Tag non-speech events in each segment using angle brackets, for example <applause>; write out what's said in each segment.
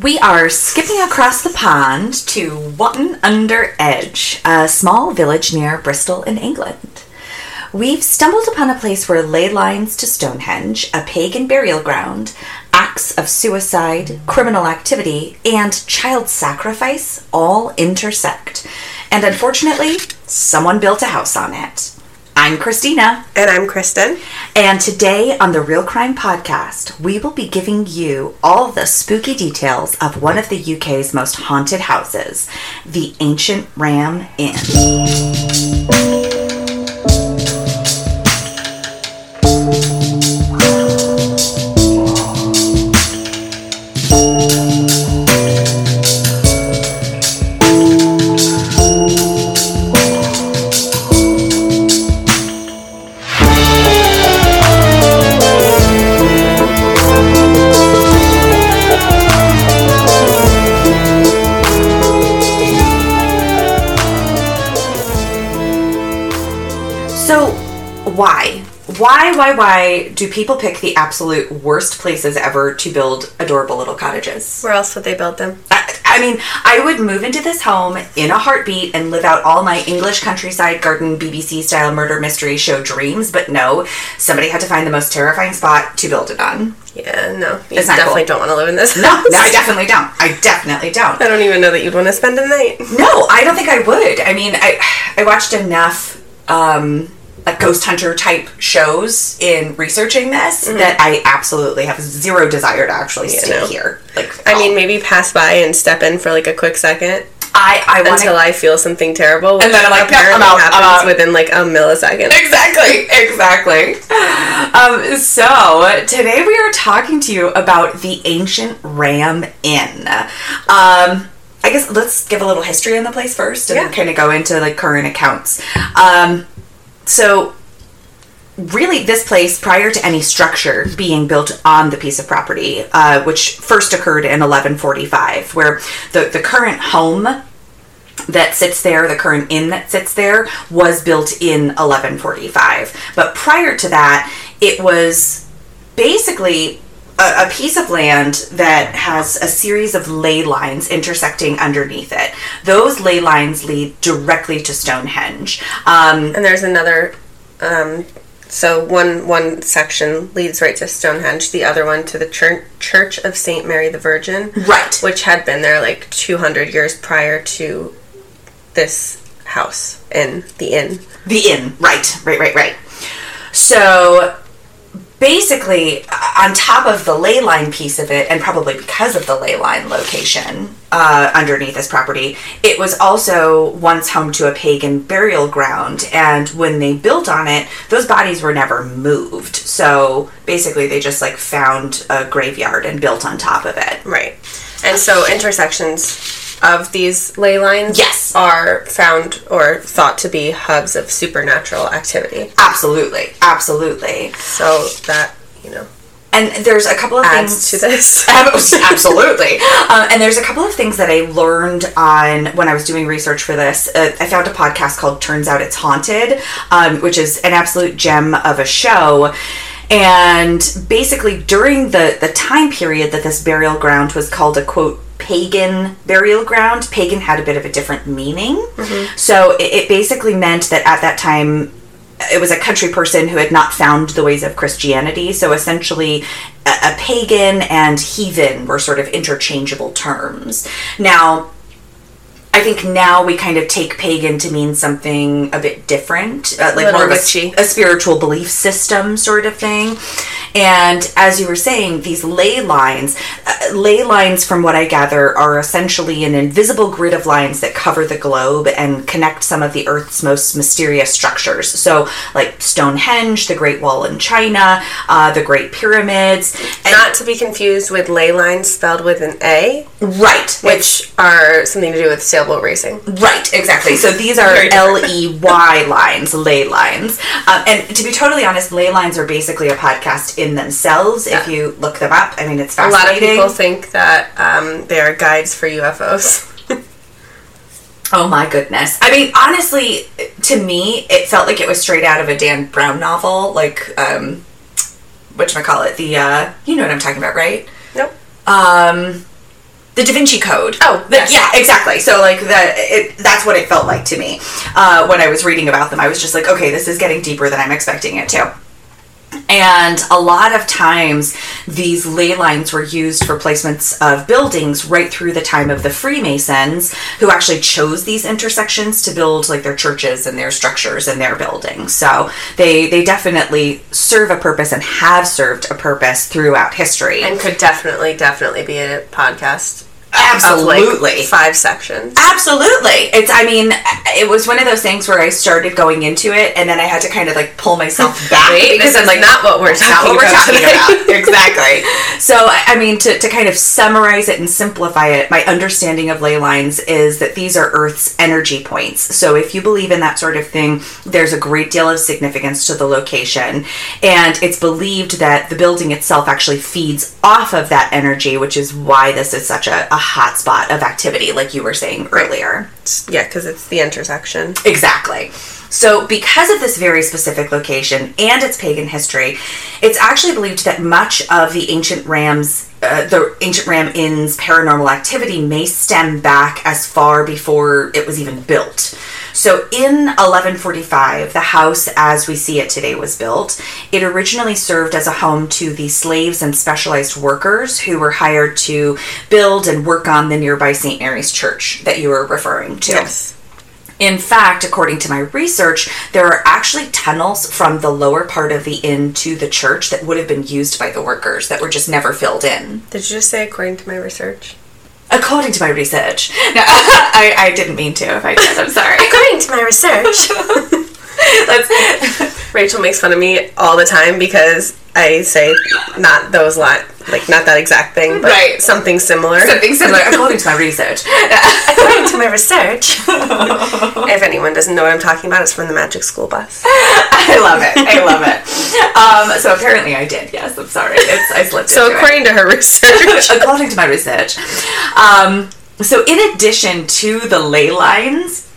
We are skipping across the pond to Wotton under Edge, a small village near Bristol in England. We've stumbled upon a place where ley lines to Stonehenge, a pagan burial ground, acts of suicide, criminal activity, and child sacrifice all intersect. And unfortunately, someone built a house on it. I'm Christina. And I'm Kristen. And today on the Real Crime Podcast, we will be giving you all the spooky details of one of the UK's most haunted houses, the Ancient Ram Inn. So, why? Why, why, why do people pick the absolute worst places ever to build adorable little cottages? Where else would they build them? I, I mean, I would move into this home in a heartbeat and live out all my English countryside garden BBC style murder mystery show dreams, but no, somebody had to find the most terrifying spot to build it on. Yeah, no. You It's definitely cool. don't want to live in this No, no, I definitely don't. I definitely don't. I don't even know that you'd want to spend a night. No, I don't think I would. I mean, I I watched enough um like ghost hunter type shows in researching this that I absolutely have zero desire to actually stay no. here. Like I mean, maybe pass by and step in for like a quick second I I want until I feel something terrible. Which And then I'm like, no, apparently I'm out, I'm happens out. within like a millisecond. Exactly, exactly. Um, so today we are talking to you about the ancient Ram Inn. Um, I guess let's give a little history on the place first, and Yeah. then kind of go into like current accounts. Um, so really this place prior to any structure being built on the piece of property uh, which first occurred in 1145 where the, the current home that sits there the current inn that sits there was built in 1145 but prior to that it was basically a, a piece of land that has a series of ley lines intersecting underneath it those ley lines lead directly to stonehenge um, And there's another. Um, so one one section leads right to Stonehenge. The other one to the church Church of Saint Mary the Virgin, right which had been there like 200 years prior to this house in the inn. The inn, right, right, right, right. So basically, uh, on top of the ley line piece of it, and probably because of the ley line location uh, underneath this property, it was also once home to a pagan burial ground. And when they built on it, those bodies were never moved. So basically, they just like found a graveyard and built on top of it. Right. And so intersections of these ley lines Yes. are found or thought to be hubs of supernatural activity. Absolutely, absolutely. So that, you know, And there's a couple of adds things to this. <laughs> <laughs> Absolutely. Um, and there's a couple of things that I learned on when I was doing research for this. Uh, I found a podcast called Turns Out It's Haunted, um, which is an absolute gem of a show. And basically, during the, the time period that this burial ground was called a quote, pagan burial ground, pagan had a bit of a different meaning. Mm-hmm. So it, it basically meant that at that time, it was a country person who had not found the ways of Christianity. So essentially, a, a pagan and heathen were sort of interchangeable terms. Now, I think now we kind of take pagan to mean something a bit different, uh, like Little more of a, a spiritual belief system sort of thing. And as you were saying, these ley lines, uh, ley lines, from what I gather, are essentially an invisible grid of lines that cover the globe and connect some of the Earth's most mysterious structures. So, like Stonehenge, the Great Wall in China, uh, the Great Pyramids. And, Not to be confused with ley lines spelled with an A, right, which are something to do with racing. Right, exactly. So these are L. E Y <laughs> lines, lay lines. Um, and to be totally honest, ley lines are basically a podcast in themselves. If you look them up, I mean, it's fascinating. A lot of people think that um, they are guides for UFOs. <laughs> oh my goodness! I mean, honestly, to me, it felt like it was straight out of a Dan Brown novel, like um, what call it? The uh, you know what I'm talking about, right? nope. Um, the Da Vinci Code. Oh, The- yes. yeah, exactly. So like that, it, that's what it felt like to me uh, when I was reading about them. I was just like, okay, this is getting deeper than I'm expecting it to. And a lot of times, these ley lines were used for placements of buildings right through the time of the Freemasons, who actually chose these intersections to build like their churches and their structures and their buildings. So they they definitely serve a purpose and have served a purpose throughout history. And could definitely, definitely be a podcast. Absolutely. Like five sections. Absolutely. It's I mean, it was one of those things where I started going into it and then I had to kind of like pull myself <laughs> back Wait, this I'm is like not what we're "That's not talking what we're about talking about. <laughs> exactly. So I I mean to, to kind of summarize it and simplify it, my understanding of ley lines is that these are Earth's energy points. So if you believe in that sort of thing, there's a great deal of significance to the location. And it's believed that the building itself actually feeds off of that energy, which is why this is such a, a hot spot of activity, like you were saying earlier. Yeah, because it's the intersection. Exactly. So, because of this very specific location and its pagan history, it's actually believed that much of the ancient Rams, uh, the ancient Ram Inn's paranormal activity may stem back as far before it was even built. So, in 1145, the house as we see it today was built. It originally served as a home to the slaves and specialized workers who were hired to build and work on the nearby St. Mary's Church that you were referring to. Yes. In fact, according to my research, there are actually tunnels from the lower part of the inn to the church that would have been used by the workers that were just never filled in. Did you just say according to my research? According to my research. <laughs> No, <laughs> I, I didn't mean to if I did. I'm sorry. According to my research. <laughs> That's, Rachel makes fun of me all the time because I say not those lot like not that exact thing, but Right. something similar. something similar. According to my research. <laughs> According to my research. <laughs> if anyone doesn't know what I'm talking about, it's from the Magic School Bus. <laughs> I love it. I love it. Um, so apparently I did. Yes, I'm sorry. It's, I slipped So into it. according to her research, according to my research. Um, so, in addition to the ley lines,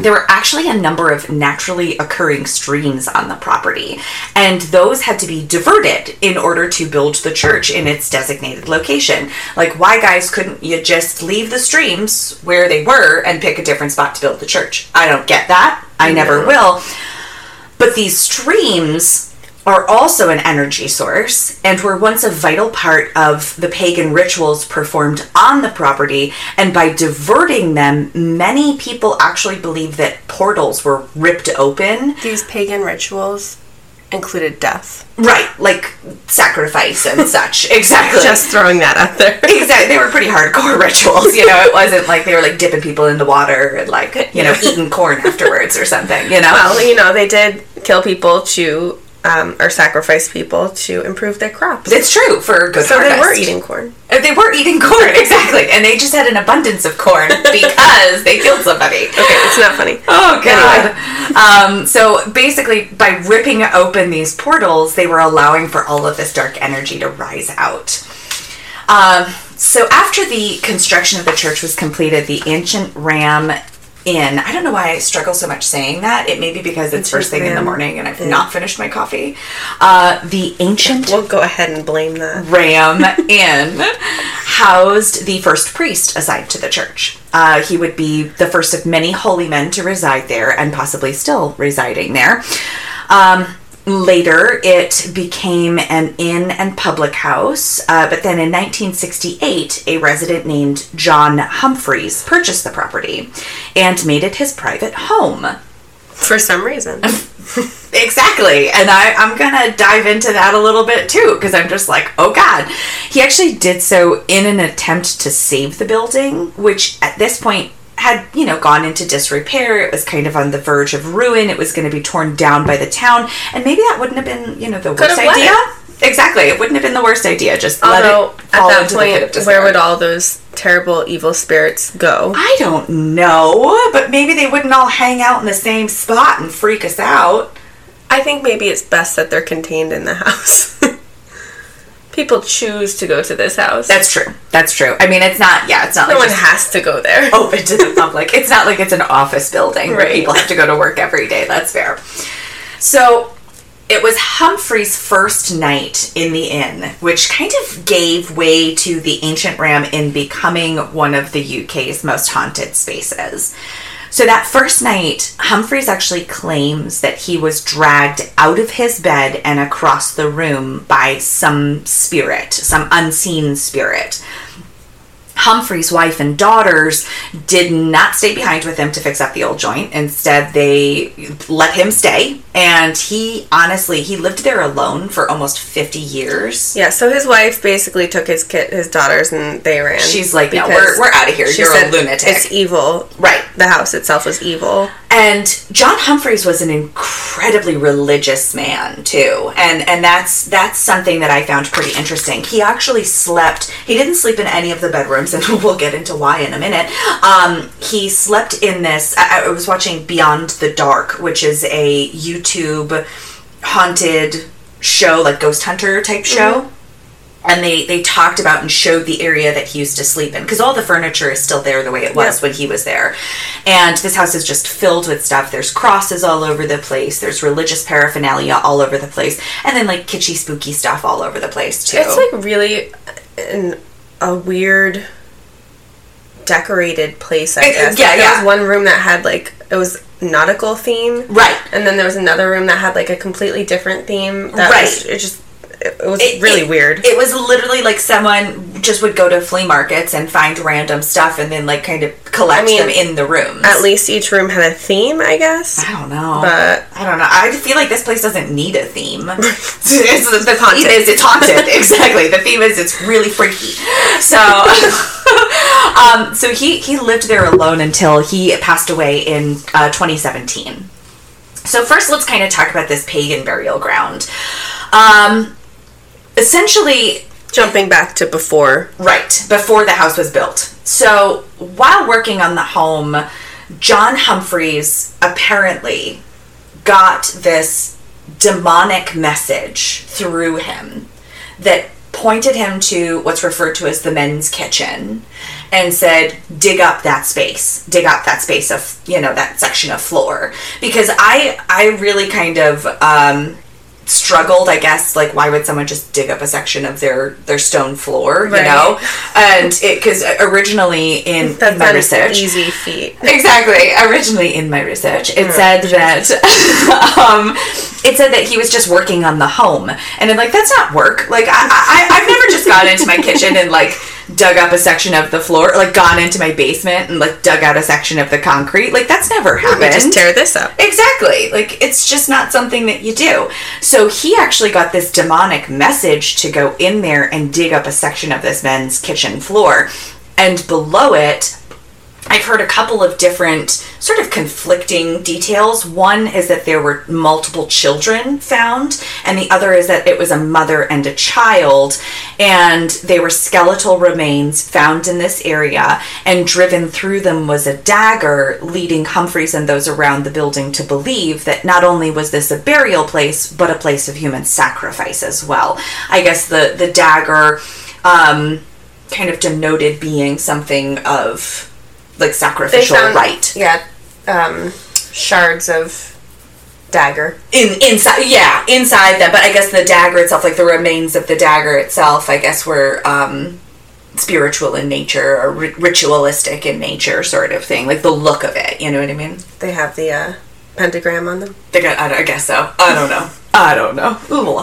there were actually a number of naturally occurring streams on the property, and those had to be diverted in order to build the church in its designated location. Like, why, guys, couldn't you just leave the streams where they were and pick a different spot to build the church? I don't get that. I never will. But these streams are also an energy source and were once a vital part of the pagan rituals performed on the property. And by diverting them, many people actually believe that portals were ripped open. these pagan rituals included death. Right, like sacrifice and such. <laughs> Exactly. Just throwing that out there. Exactly. They were pretty hardcore <laughs> rituals, you know. It wasn't like they were like dipping people in the water and like, you know, eating corn afterwards or something, you know. Well, you know, they did kill people to, um, or sacrifice people to improve their crops. it's true for good so they were eating corn. Uh, They were eating corn, <laughs> exactly. And they just had an abundance of corn <laughs> because they killed somebody. Okay, it's not funny. <laughs> Oh god. Um, so basically, by ripping open these portals, they were allowing for all of this dark energy to rise out. Um, so after the construction of the church was completed, the ancient Ram Inn. I don't know why I struggle so much saying that. It may be because it's first thing in the morning and I've Inn. not finished my coffee. Uh, the ancient We'll go ahead and blame that. Ram <laughs> Inn housed the first priest assigned to the church. Uh, he would be the first of many holy men to reside there and possibly still residing there. Um, later, it became an inn and public house, uh, but then in 1968, a resident named John Humphreys purchased the property and made it his private home. For some reason. <laughs> Exactly. And I, I'm going to dive into that a little bit too, because I'm just like, oh God. He actually did so in an attempt to save the building, which at this point had, you know, gone into disrepair. It was kind of on the verge of ruin. It was going to be torn down by the town. And maybe that wouldn't have been, you know, the worst idea. Exactly. It wouldn't have been the worst idea. Just let Although, it at that into the pit of point, where would all those terrible evil spirits go? I don't know, but maybe they wouldn't all hang out in the same spot and freak us out. I think maybe it's best that they're contained in the house. <laughs> People choose to go to this house. That's true. That's true. I mean, it's not. Yeah, it's not no like one has to go there. <laughs> open to the public. It's not like it's an office building where Right. people have to go to work every day. That's fair. So, it was Humphrey's first night in the inn, which kind of gave way to the Ancient Ram Inn becoming one of the UK's most haunted spaces. So that first night, Humphreys actually claims that he was dragged out of his bed and across the room by some spirit, some unseen spirit. Humphrey's wife and daughters did not stay behind with him to fix up the old joint. Instead, they let him stay. And he honestly, he lived there alone for almost 50 years. Yeah, so his wife basically took his kid, his daughters, and they ran. She's like, no, we're, we're out of here. she You're a said lunatic. It's evil. Right. The house itself was evil. And John Humphreys was an incredibly religious man too, and and that's that's something that I found pretty interesting. He actually slept. He didn't sleep in any of the bedrooms, and <laughs> we'll get into why in a minute. Um, he slept in this. I, I was watching Beyond the Dark, which is a YouTube haunted show, like ghost hunter type show and they they talked about and showed the area that he used to sleep in because all the furniture is still there the way it was Yep. when he was there and this house is just filled with stuff there's crosses all over the place there's religious paraphernalia all over the place and then like kitschy spooky stuff all over the place too It's like really an, a weird decorated place, I It- guess. yeah, Like, there was one room that had like it was nautical theme, right and then there was another room that had like a completely different theme. That Right. Was, it just it, it was It- really it- weird. It was literally like someone just would go to flea markets and find random stuff and then like kind of collect I mean, them in the rooms. At least each room had a theme, I guess. I don't know. But- I don't know. I feel like this place doesn't need a theme. it's, <laughs> <laughs> it's, the theme haunted. is it's haunted. <laughs> exactly. The theme is it's really freaky. So, um, so he he lived there alone until he passed away in uh, 2017. So first, let's kind of talk about this pagan burial ground. Um, essentially, Jumping back to before. Right, before the house was built. So, while working on the home, John Humphreys apparently got this demonic message through him that pointed him to what's referred to as the men's kitchen and said dig up that space dig up that space of you know that section of floor because i i really kind of um struggled i guess like why would someone just dig up a section of their their stone floor you know and it because originally in, in my research easy feat. Exactly. Originally in my research, it said that <laughs> um, it said that he was just working on the home, and I'm like, that's not work. Like, I, I I've never just gone into my kitchen and like dug up a section of the floor, like gone into my basement and like dug out a section of the concrete. Like that's never Let happened. just tear this up. Exactly. Like it's just not something that you do. So he actually got this demonic message to go in there and dig up a section of this men's kitchen floor. And below it, I've heard a couple of different sort of conflicting details. One is that there were multiple children found, and the other is that it was a mother and a child, and they were skeletal remains found in this area, and driven through them was a dagger, leading Humphreys and those around the building to believe that not only was this a burial place, but a place of human sacrifice as well. I guess the, the dagger um, kind of denoted being something of like sacrificial found, rite Yeah, um, shards of dagger. in inside yeah inside them but i guess the dagger itself like the remains of the dagger itself i guess were um spiritual in nature or ri- ritualistic in nature sort of thing like the look of it you know what i mean They have the uh, pentagram on them. They got, I, I guess so. I don't know. I don't know. Ooh.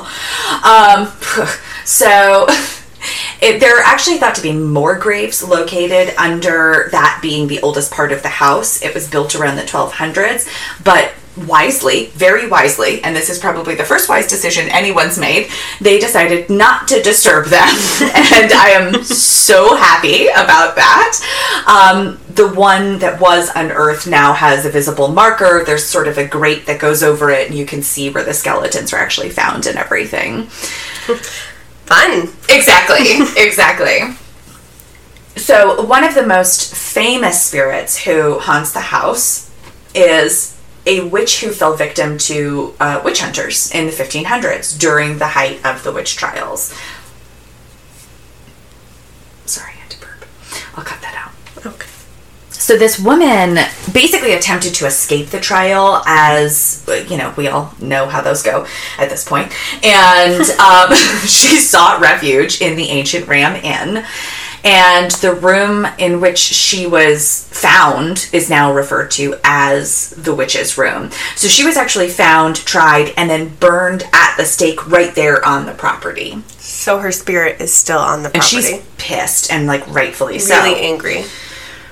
Um, <laughs> so <laughs> <laughs> it, there are actually thought to be more graves located under that being the oldest part of the house. It was built around the 1200s, but wisely, very wisely, and this is probably the first wise decision anyone's made, they decided not to disturb them. <laughs> and I am so happy about that. Um, the one that was unearthed now has a visible marker. There's sort of a grate that goes over it, and you can see where the skeletons are actually found and everything. <laughs> Fun. Exactly, <laughs> exactly. So, one of the most famous spirits who haunts the house is a witch who fell victim to uh, witch hunters in the 1500s during the height of the witch trials. Sorry, I had to burp. I'll cut that out. So this woman basically attempted to escape the trial, as you know, we all know how those go at this point. point, and <laughs> um, <laughs> she sought refuge in the ancient Ram Inn. And the room in which she was found is now referred to as the witch's room. So she was actually found, tried, and then burned at the stake right there on the property. So her spirit is still on the property. And she's pissed and like rightfully so. really angry.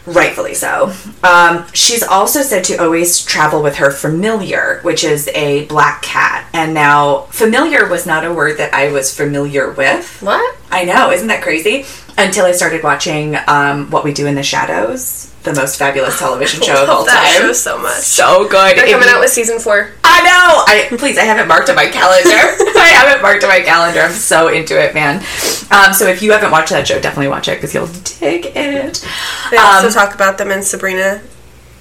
Rightfully so. Um, she's also said to always travel with her familiar, which is a black cat. And now, familiar was not a word that I was familiar with. What? I know, isn't that crazy? Until I started watching um, What We Do in the Shadows, the most fabulous <laughs> television show of love all that time. show so much. So good. They're coming you- out with season four. I know. I please. I haven't marked on my calendar. <laughs> <laughs> I haven't marked on my calendar. I'm so into it, man. Um, so if you haven't watched that show, definitely watch it because you'll dig it. They also Um, talk about them in Sabrina,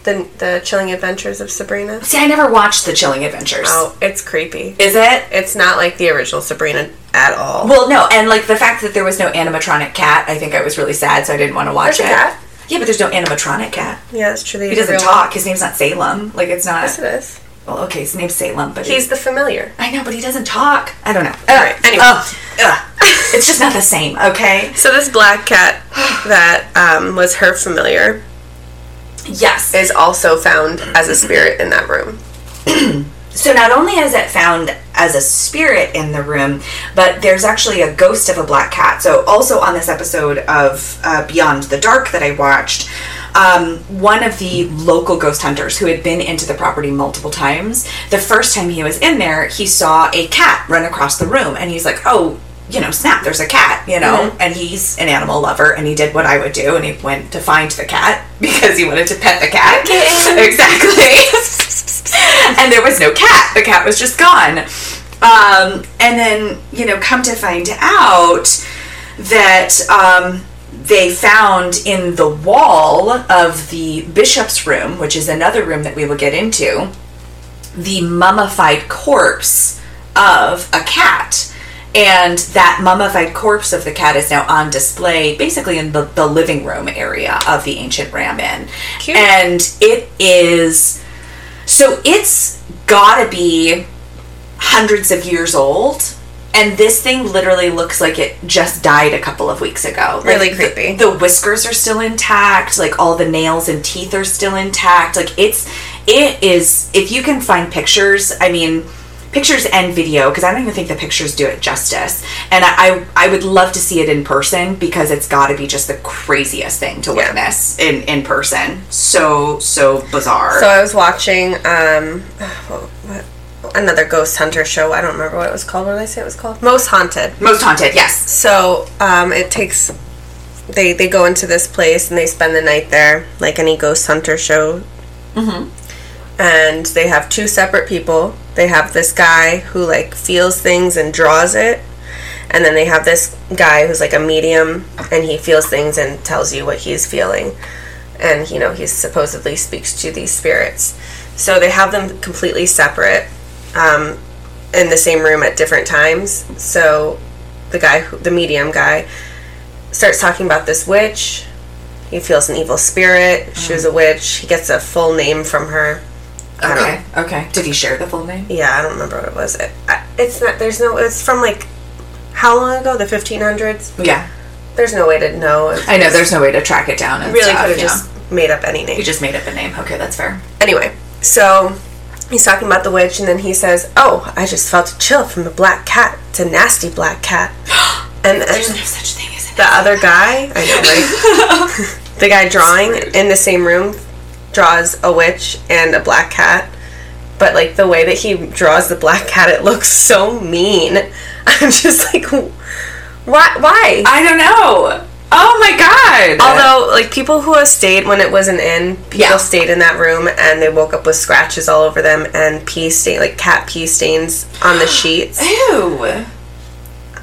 the the Chilling Adventures of Sabrina. See, I never watched The Chilling Adventures. Oh, it's creepy. Is it? It's not like the original Sabrina at all. Well, no, and like the fact that there was no animatronic cat, I think I was really sad, so I didn't want to watch There's it. Yeah, but there's no animatronic cat. Yeah, that's true. He doesn't talk. His name's not Salem. Like it's not. Yes, it is. Well, okay, his name's Salem, but He's the familiar. I know, but he doesn't talk. I don't know. Alright, anyway. Ugh, ugh. it's just not the same. Okay. <laughs> So this black cat <sighs> that um, was her familiar Yes. is also found as a spirit in that room. <clears throat> So not only is it found as a spirit in the room, but there's actually a ghost of a black cat. So also on this episode of uh, Beyond the Dark that I watched, um, one of the local ghost hunters who had been into the property multiple times, the first time he was in there, he saw a cat run across the room, and he's like, "Oh." You know, snap, there's a cat, you know, and he's an animal lover, and he did what I would do, and he went to find the cat <laughs> because he wanted to pet the cat. <laughs> exactly. <laughs> <laughs> and there was no cat. The cat was just gone. Um, and then, you know, come to find out that um, they found in the wall of the bishop's room, which is another room that we will get into, the mummified corpse of a cat. And that mummified corpse of the cat is now on display basically in the, the living room area of the ancient Ram Inn. Cute. And it is so it's gotta be hundreds of years old. And this thing literally looks like it just died a couple of weeks ago. Like, Really the- creepy. The, whiskers are still intact. Like all the nails and teeth are still intact. Like it's, it is. If you can find pictures, I mean, pictures and video, because I don't even think the pictures do it justice. And I, I, I would love to see it in person because it's got to be just the craziest thing to Yeah. witness in in person. So so bizarre. So I was watching um, what, <sighs> another ghost hunter show. I don't remember what it was called. What did I say it was called? Most Haunted. Most haunted, yes. So um, it takes they they go into this place and they spend the night there, like any ghost hunter show. Mm-hmm. And they have two separate people. They have this guy who like feels things and draws it, and then they have this guy who's like a medium and he feels things and tells you what he's feeling, and you know he supposedly speaks to these spirits. So they have them completely separate. Um, in the same room at different times. So the guy, who, the medium guy, starts talking about this witch. He feels an evil spirit. She was a witch. He gets a full name from her. Okay, okay. Did he share the full name? yeah, I don't remember what it was. It, I, it's not. There's no. It's from like how long ago? The 1500s. Yeah. There's no way to know. If I know there's no way to track it down. And really could have just made up any name. You just made up a name. Okay, that's fair. Anyway, so he's talking about the witch, and then he says, "Oh, I just felt a chill from the black cat. It's a nasty black cat." <gasps> And, There's no such thing as the other guy, I know, right? <laughs> <laughs> the guy drawing in the same room draws a witch and a black cat. But like the way that he draws the black cat, it looks so mean. <laughs> I'm just like, why? Why? I don't know. Oh my god. Although, like people who have stayed when it was an inn, people Yeah. stayed in that room and they woke up with scratches all over them and pee stain, like cat pee stains on the sheets. Ew.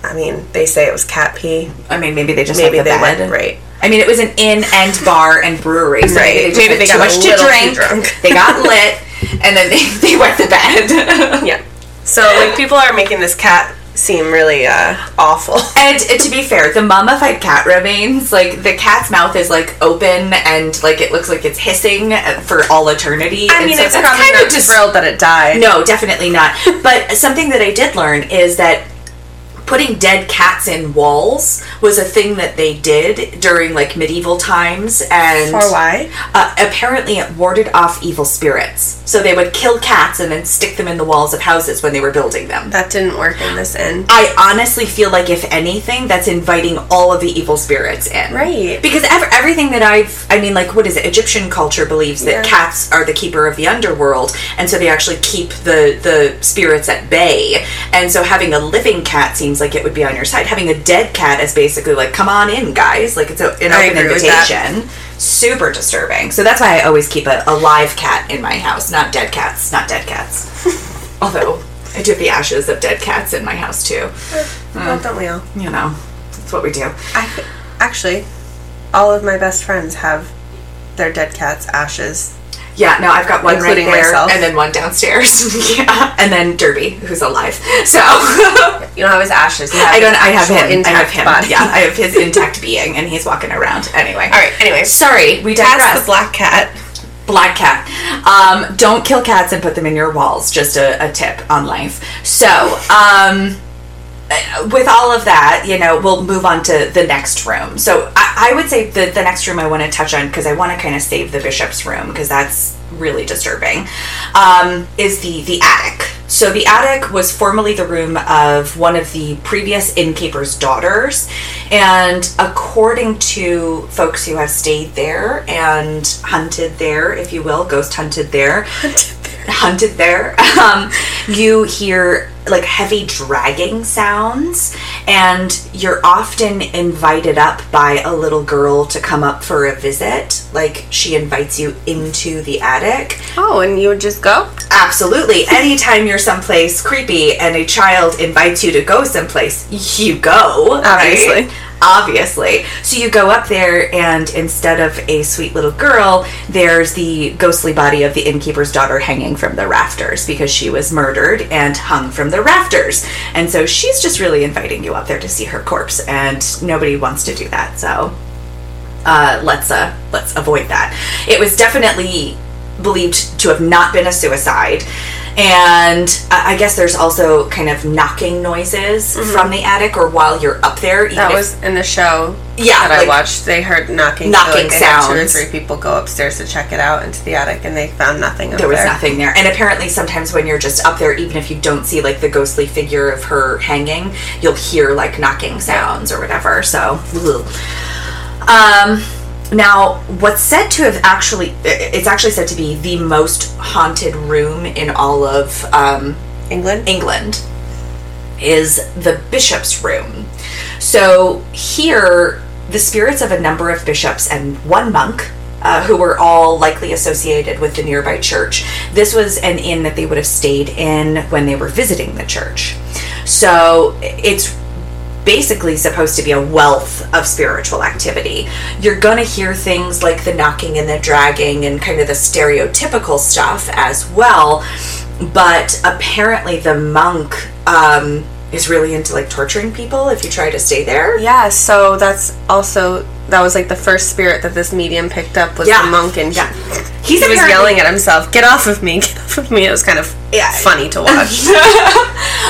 I mean, they say it was cat pee. I mean, maybe they just Maybe the they bed. went right. I mean, it was an inn and bar and brewery, so Right. maybe they, Maybe they too got much to drink. drunk. they got lit, and then <laughs> they, they wet the bed. <laughs> Yeah. So like people are making this cat seem really uh, awful. <laughs> And uh, to be fair, the mummified cat remains like the cat's mouth is like open and like it looks like it's hissing uh, for all eternity. I And mean, so it's probably kind not of just thrilled that it died. no, definitely not. But something that I did learn is that putting dead cats in walls was a thing that they did during like medieval times and For why? uh, apparently it warded off evil spirits so they would kill cats and then stick them in the walls of houses when they were building them That didn't work in this inn. I honestly feel like if anything, that's inviting all of the evil spirits in. Right. Because ev- everything that I've, I mean, like, what is it? Egyptian culture believes that Yeah. cats are the keeper of the underworld, and so they actually keep the the spirits at bay. And so having a living cat seems like it would be on your side. Having a dead cat is basically like, come on in, guys. Like it's a, an I open agree with that. invitation. Super disturbing. So that's why I always keep a, a live cat in my house, not dead cats, not dead cats. <laughs> Although I do have the ashes of dead cats in my house too. Eh, eh, well, don't we all? You know, that's what we do. I actually, all of my best friends have their dead cat's ashes. Yeah, no, I've got one Including right there, myself. and then one downstairs. <laughs> yeah, and then Derby, who's alive. <laughs> So You don't have his ashes. You have I don't. I have him. I have him. body. Yeah, I have his <laughs> intact being, and he's walking around. Anyway, All right. Anyway, Sorry, we digress. the black cat. Black cat. Um, don't kill cats and put them in your walls. Just a, a tip on life. So, um, with all of that, you know, we'll move on to the next room. So, I, I would say the, the next room I want to touch on because I want to kind of save the bishop's room because that's really disturbing. Um, is the the attic. So the attic was formerly the room of one of the previous innkeeper's daughters, and according to folks who have stayed there and hunted there, if you will, ghost hunted there, hunted there, <laughs> um, you hear like heavy dragging sounds, and you're often invited up by a little girl to come up for a visit. Like she invites you into the attic. Oh, and you would just go? Absolutely. Anytime you're someplace creepy and a child invites you to go someplace, you go. right? Obviously. So you go up there, and instead of a sweet little girl, there's the ghostly body of the innkeeper's daughter hanging from the rafters because she was murdered and hung from the rafters. And so she's just really inviting you up there to see her corpse, and nobody wants to do that. So uh, let's uh, let's avoid that. It was definitely believed to have not been a suicide, and I I guess there's also kind of knocking noises from the attic or while you're up there. even Mm-hmm. That was in the show Yeah, that I watched. They heard knocking. Knocking so like had two or sounds. three people go upstairs to check it out into the attic, and they found nothing. Up there was there. nothing there. And apparently, sometimes when you're just up there, even if you don't see like the ghostly figure of her hanging, you'll hear like knocking sounds or whatever. So, um, now what's said to have actually, it's actually said to be the most haunted room in all of um, England. England is the bishop's room. So here, the spirits of a number of bishops and one monk. Uh, who were all likely associated with the nearby church. This was an inn that they would have stayed in when they were visiting the church. So it's basically supposed to be a wealth of spiritual activity. You're going to hear things like the knocking and the dragging and kind of the stereotypical stuff as well. But apparently, the monk um, is really into like torturing people if you try to stay there. Yeah, so that's also that was like the first spirit that this medium picked up was Yeah. the monk, and Yeah. he, he was yelling at himself, "Get off of me! <laughs> Get off of me!" It was kind of Yeah. funny to watch. <laughs>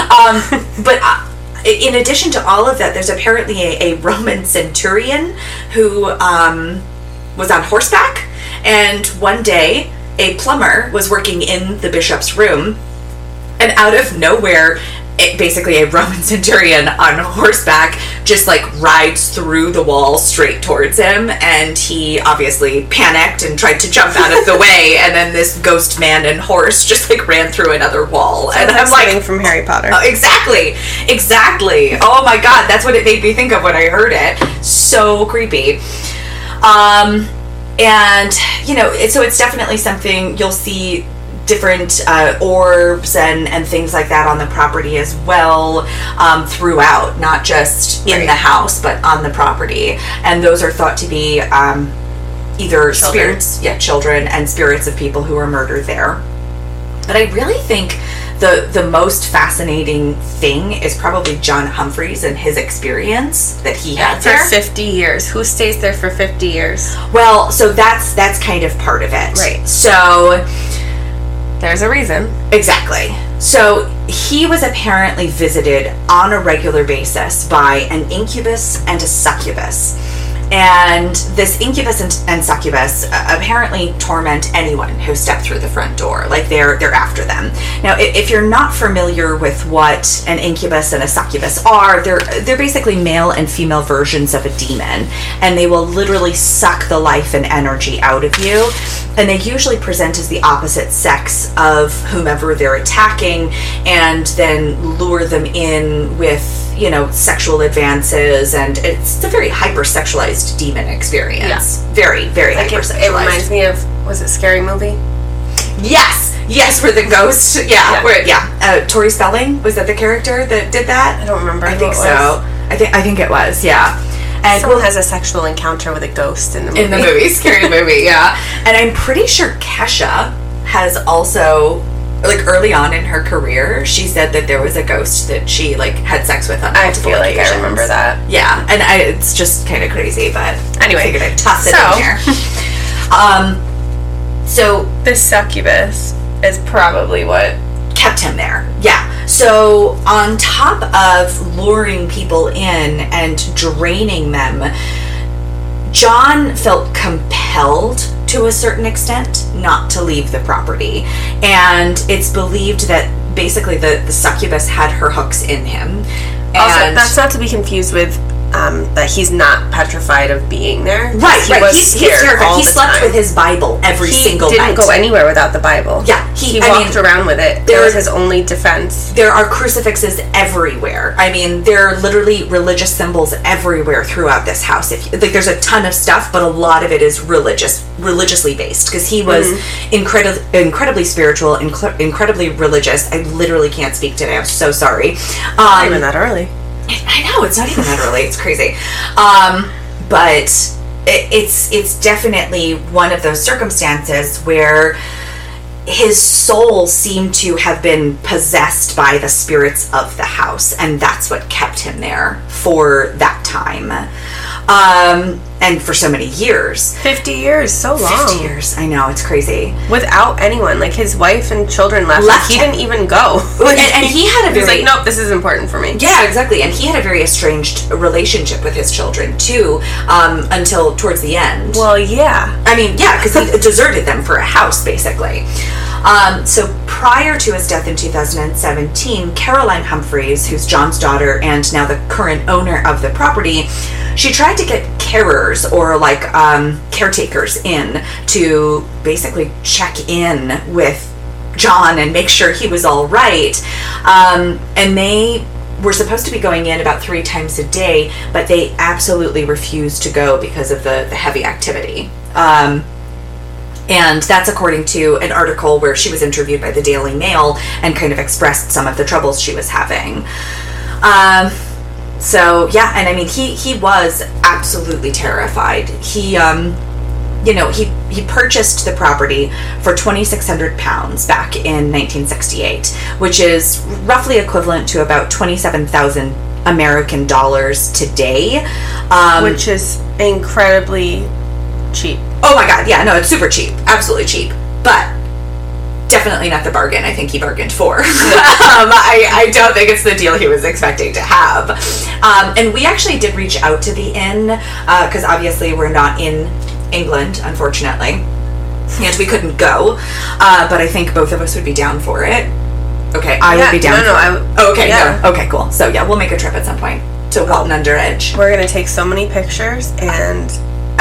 um, but uh, in addition to all of that, there's apparently a, a Roman centurion who um, was on horseback, and one day a plumber was working in the bishop's room, and out of nowhere. It, basically, a <laughs> Roman centurion on horseback just like rides through the wall straight towards him, and he obviously panicked and tried to jump out of the <laughs> way. And then this ghost man and horse just like ran through another wall, and I'm like, from Harry Potter. Oh, exactly, exactly. Oh my god, that's what it made me think of when I heard it. So creepy. Um, and you know, it, so it's definitely something you'll see different uh, orbs and and things like that on the property as well um, throughout, not just in Right. the house but on the property. And those are thought to be um, either Children. spirits, yeah, children, and spirits of people who were murdered there. But I really think the the most fascinating thing is probably John Humphreys and his experience that he had For there. 50 years. Who stays there for 50 years? Well, so that's that's kind of part of it. Right. So There's a reason. Exactly. So he was apparently visited on a regular basis by an incubus and a succubus. And this incubus and, and succubus uh, apparently torment anyone who stepped through the front door. Like they're they're after them. Now, i- if you're not familiar with what an incubus and a succubus are, they're they're basically male and female versions of a demon, and they will literally suck the life and energy out of you. And they usually present as the opposite sex of whomever they're attacking, and then lure them in with you know sexual advances, and it's a very hypersexualized demon experience. Very, very Like it, hypersexualized. it reminds me of, was it Scary Movie? Yes, yes, where the ghost. Yeah, Yeah. where yeah. Uh, Tori Spelling was that the character that did that? I don't remember. I think so. I think I think it was. Yeah. And Someone has a sexual encounter with a ghost in the movie. in the movie, scary <laughs> movie, yeah. And I'm pretty sure Kesha has also like early on in her career, she said that there was a ghost that she like had sex with on I feel like I remember that. Yeah, and I, it's just kind of crazy, but Anyway, I figured I'd toss it so- in here. <laughs> um, so This succubus is probably what. kept him there. Yeah. So, on top of luring people in and draining them, John felt compelled to a certain extent not to leave the property. And it's believed that basically the, the succubus had her hooks in him. Also, that's not to be confused with um, that he's not petrified of being there. right, He right. was he's, he's terrified. He slept time. with his Bible every single night. he single didn't night. go anywhere without the Bible. Yeah, he- he, walked mean, around with it. there- was his only defense. there are crucifixes everywhere. I mean, there are literally religious symbols everywhere throughout this house. If you, like, there's a ton of stuff, but a lot of it is religious, religiously based. Because he was incredible, incredibly spiritual, incre- incredibly religious. I literally can't speak today. I'm so sorry. I'm even that early. I know it's not even that early. It's crazy, um, but it, it's it's definitely one of those circumstances where his soul seemed to have been possessed by the spirits of the house, and that's what kept him there for that time, um, and for so many years. 50 years, so long. Fifty years. I know it's crazy. Without anyone. Like his wife and children left. Left he him. didn't even go. <laughs> And, and he had a He was very like, nope, this is important for me. Yeah, exactly. And he had a very estranged relationship with his children too, um, until towards the end. Well, yeah. I mean, yeah, because he deserted them for a house, basically. Um, so prior to his death in 2017, Caroline Humphreys, who's John's daughter and now the current owner of the property, she tried to get carers or like um, caretakers in to basically check in with John and make sure he was all right. Um, and they were supposed to be going in about three times a day, but they absolutely refused to go because of the, the heavy activity. Um, and that's according to an article where she was interviewed by the Daily Mail and kind of expressed some of the troubles she was having. Um, so yeah, and I mean he he was absolutely terrified. He um you know, he he purchased the property for 2600 pounds back in 1968, which is roughly equivalent to about 27,000 American dollars today. Um, Which is incredibly cheap. Oh my god, yeah, no, it's super cheap. Absolutely cheap. But definitely not the bargain I think he bargained for. <laughs> um, I, I don't think it's the deal he was expecting to have. Um, and we actually did reach out to the inn because obviously we're not in England, unfortunately. And we couldn't go. Uh, but I think both of us would be down for it. Okay, I Yeah, would be down no, no, for I it. w- Oh, okay, yeah. no. Okay, cool. So yeah, we'll make a trip at some point to Wotton Under Edge. We're gonna take so many pictures, and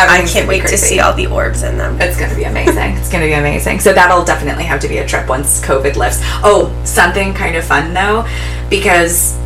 I can't wait to see all the orbs in them. It's going to be amazing. it's going to be amazing. So that'll definitely have to be a trip once COVID lifts. Oh, something kind of fun though, because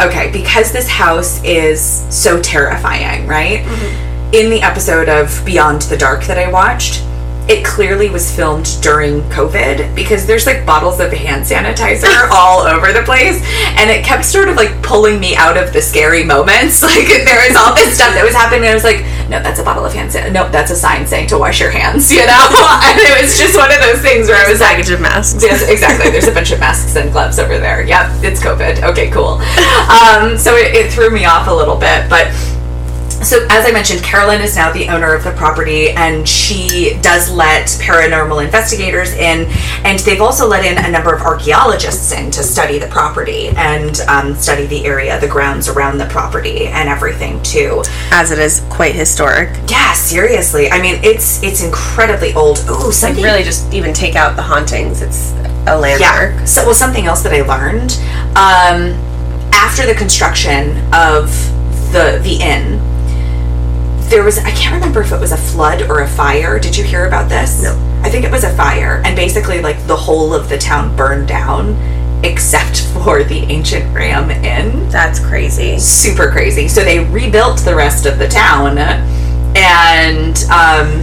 okay, because this house is so terrifying, right? Mm-hmm. In the episode of Beyond the Dark that I watched, it clearly was filmed during COVID because there's like bottles of hand sanitizer <laughs> all over the place, and it kept sort of like pulling me out of the scary moments. <laughs> Like there was all this stuff that was happening, and I was like, no, that's a bottle of hand sanitizer. No, that's a sign saying to wash your hands. <laughs> You know, and it was just one of those things where I was like, Package of masks. Yes, exactly. There's a bunch of masks and gloves over there. Yep, it's COVID. Okay, cool. Um, so it, it threw me off a little bit, but so as I mentioned, Carolyn is now the owner of the property, and she does let paranormal investigators in, and they've also let in a number of archaeologists in to study the property and um, study the area, the grounds around the property, and everything too. As it is quite historic. Yeah, seriously. I mean, it's it's incredibly old. Ooh, something really just even take out the hauntings. It's a landmark. Yeah. So, well, something else that I learned um, after the construction of the the inn, there was I can't remember if it was a flood or a fire. Did you hear about this? No. I think it was a fire, and basically, like the whole of the town burned down except <laughs> for the ancient Ram Inn. That's crazy. Super crazy. So they rebuilt the rest of the town, and um,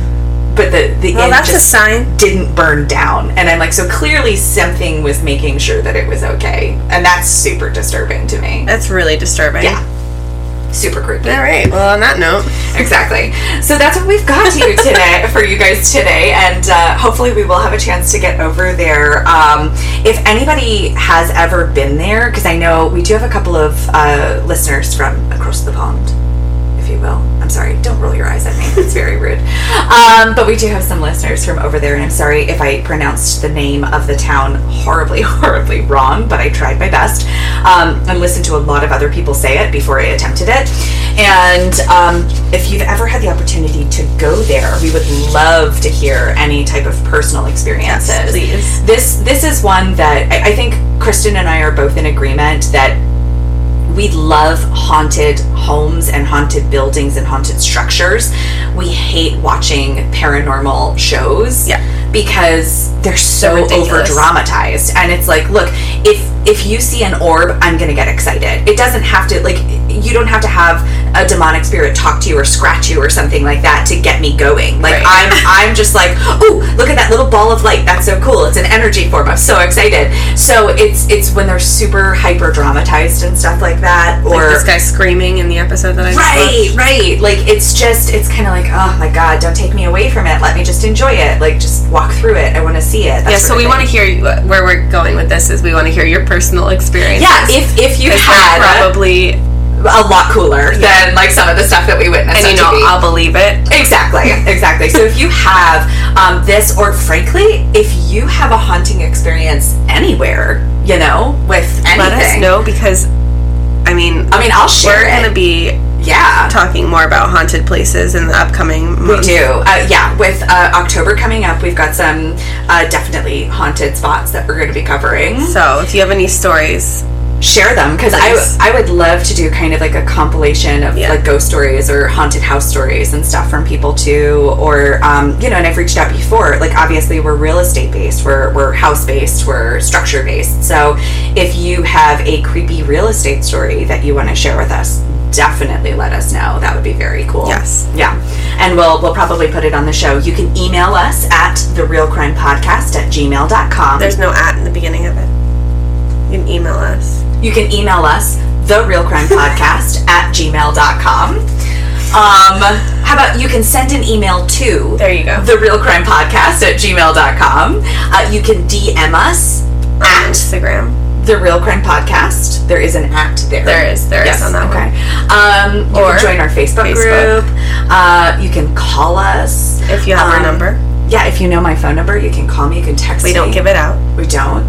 but the the Well, inn that's a sign. didn't burn down. And I'm like, so clearly something was making sure that it was okay. And that's super disturbing to me. That's really disturbing. Yeah. Super creepy. All right. Well, on that note, Exactly. So that's what we've got to you today <laughs> for you guys today, and uh, hopefully we will have a chance to get over there. Um, if anybody has ever been there, because I know we do have a couple of uh, listeners from across the pond, if you will. Sorry. Don't roll your eyes at me. It's very rude. Um, but we do have some listeners from over there, and I'm sorry if I pronounced the name of the town horribly, <laughs> horribly wrong. But I tried my best, um, and listened to a lot of other people say it before I attempted it. And um, if you've ever had the opportunity to go there, we would love to hear any type of personal experiences. Yes, please. This this is one that I, I think Kristen and I are both in agreement that we love haunted homes and haunted buildings and haunted structures. We hate watching paranormal shows. Yeah. Because they're so over dramatized. And it's like, look, if if you see an orb, I'm gonna get excited. It doesn't have to like you don't have to have a demonic spirit talk to you or scratch you or something like that to get me going. Like Right. I'm I'm just like, oh, look at that little ball of light. That's so cool. It's an energy form. I'm so excited. So it's it's when they're super hyper dramatized and stuff like that, or like this guy screaming in the episode that I right, watched. right. Like it's just it's kind of like, oh my god, don't take me away from it. Let me just enjoy it. Like just walk through it. I want to see it. That Yeah, so we want to hear where we're going with this. Is we want to hear your personal experience. Yeah, if if you had probably, a lot cooler than like some of the stuff that we witnessed and you know, TV. I'll believe it. Exactly, <laughs> exactly. so if you have um, this, or frankly, if you have a haunting experience anywhere, you know, with anything, Let us know because, I mean, I mean, I'll share we're it. gonna be yeah, talking more about haunted places in the upcoming we month. do. Uh, yeah, with uh, October coming up, we've got some uh, definitely haunted spots that we're going to be covering. So if you have any stories, share them because Please. I I would love to do kind of like a compilation of Yeah. like ghost stories or haunted house stories and stuff from people too or um, you know and I've reached out before like obviously we're real estate based we're we're house based we're structure based so if you have a creepy real estate story that you want to share with us definitely let us know that would be very cool Yes. yeah and we'll we'll probably put it on the show you can email us at the real crime podcast at gmail.com there's no at in the beginning of it. You can email us. You can email us the real crime podcast <laughs> at gmail.com um, how about you can send an email to There you go. the real crime podcast at gmail.com uh, you can dm us On at Instagram. the real crime podcast there is an at there There is. There is yes, on that okay one. um, you Or can join our facebook, Facebook. group uh, you can call us If you have our Um, number, yeah if you know my phone number you can call me you can text we me We don't give it out. we don't.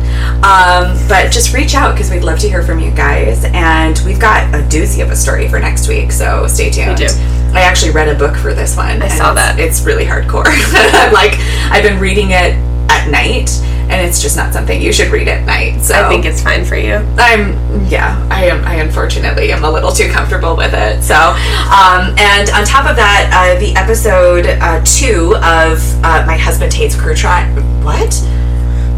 Um, but just reach out because we'd love to hear from you guys. And we've got a doozy of a story for next week, so stay tuned. do. I actually read a book for this one. I saw that. It's really hardcore. I'm <laughs> like, I've been reading it at night, and it's just not something you should read at night. So I think it's fine for you. I'm yeah, I am I unfortunately am a little too comfortable with it. So, um, and on top of that, uh, the episode uh, two of uh, my husband hates crew trial. What?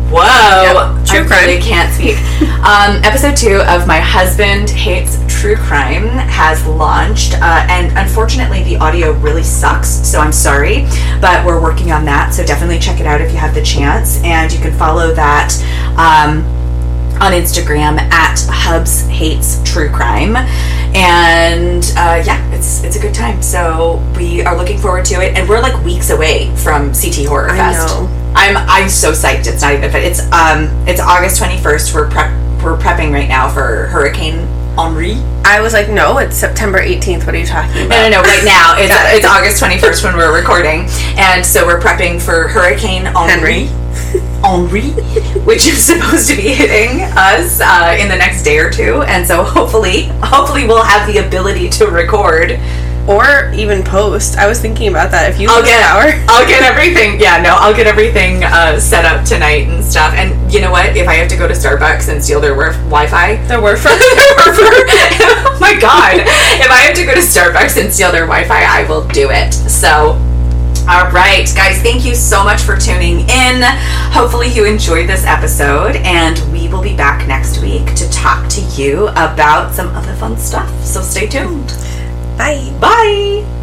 Whoa, Yep, true I crime. really can't speak. <laughs> um, episode two of My Husband Hates True Crime has launched, uh, and unfortunately, the audio really sucks, so I'm sorry, but we're working on that, so definitely check it out if you have the chance, and you can follow that. Um, on Instagram at Hubs Hates True Crime, and uh, yeah, it's it's a good time. So we are looking forward to it, and we're like weeks away from CT Horror I Fest. know. I'm I'm so psyched. It's not even. But it's um it's August 21st. We're prep we're prepping right now for Hurricane Henri. I was like, no, it's September 18th. What are you talking about? No, no, no. Right now <laughs> it's it. it's August 21st when we're recording, and so we're prepping for Hurricane Henri. <laughs> Henri, which is supposed to be hitting us uh, in the next day or two, and so hopefully, hopefully we'll have the ability to record. Or even post. I was thinking about that. If you I'll get power, <laughs> I'll get everything. Yeah, no, I'll get everything uh, set up tonight and stuff. And you know what? If I have to go to Starbucks and steal their wi- Fi, their Wi-Fi, <laughs> <laughs> oh my god! If I have to go to Starbucks and steal their Wi-Fi, I will do it. So. All right, guys, thank you so much for tuning in. Hopefully, you enjoyed this episode, and we will be back next week to talk to you about some other fun stuff. So, stay tuned. Bye. Bye.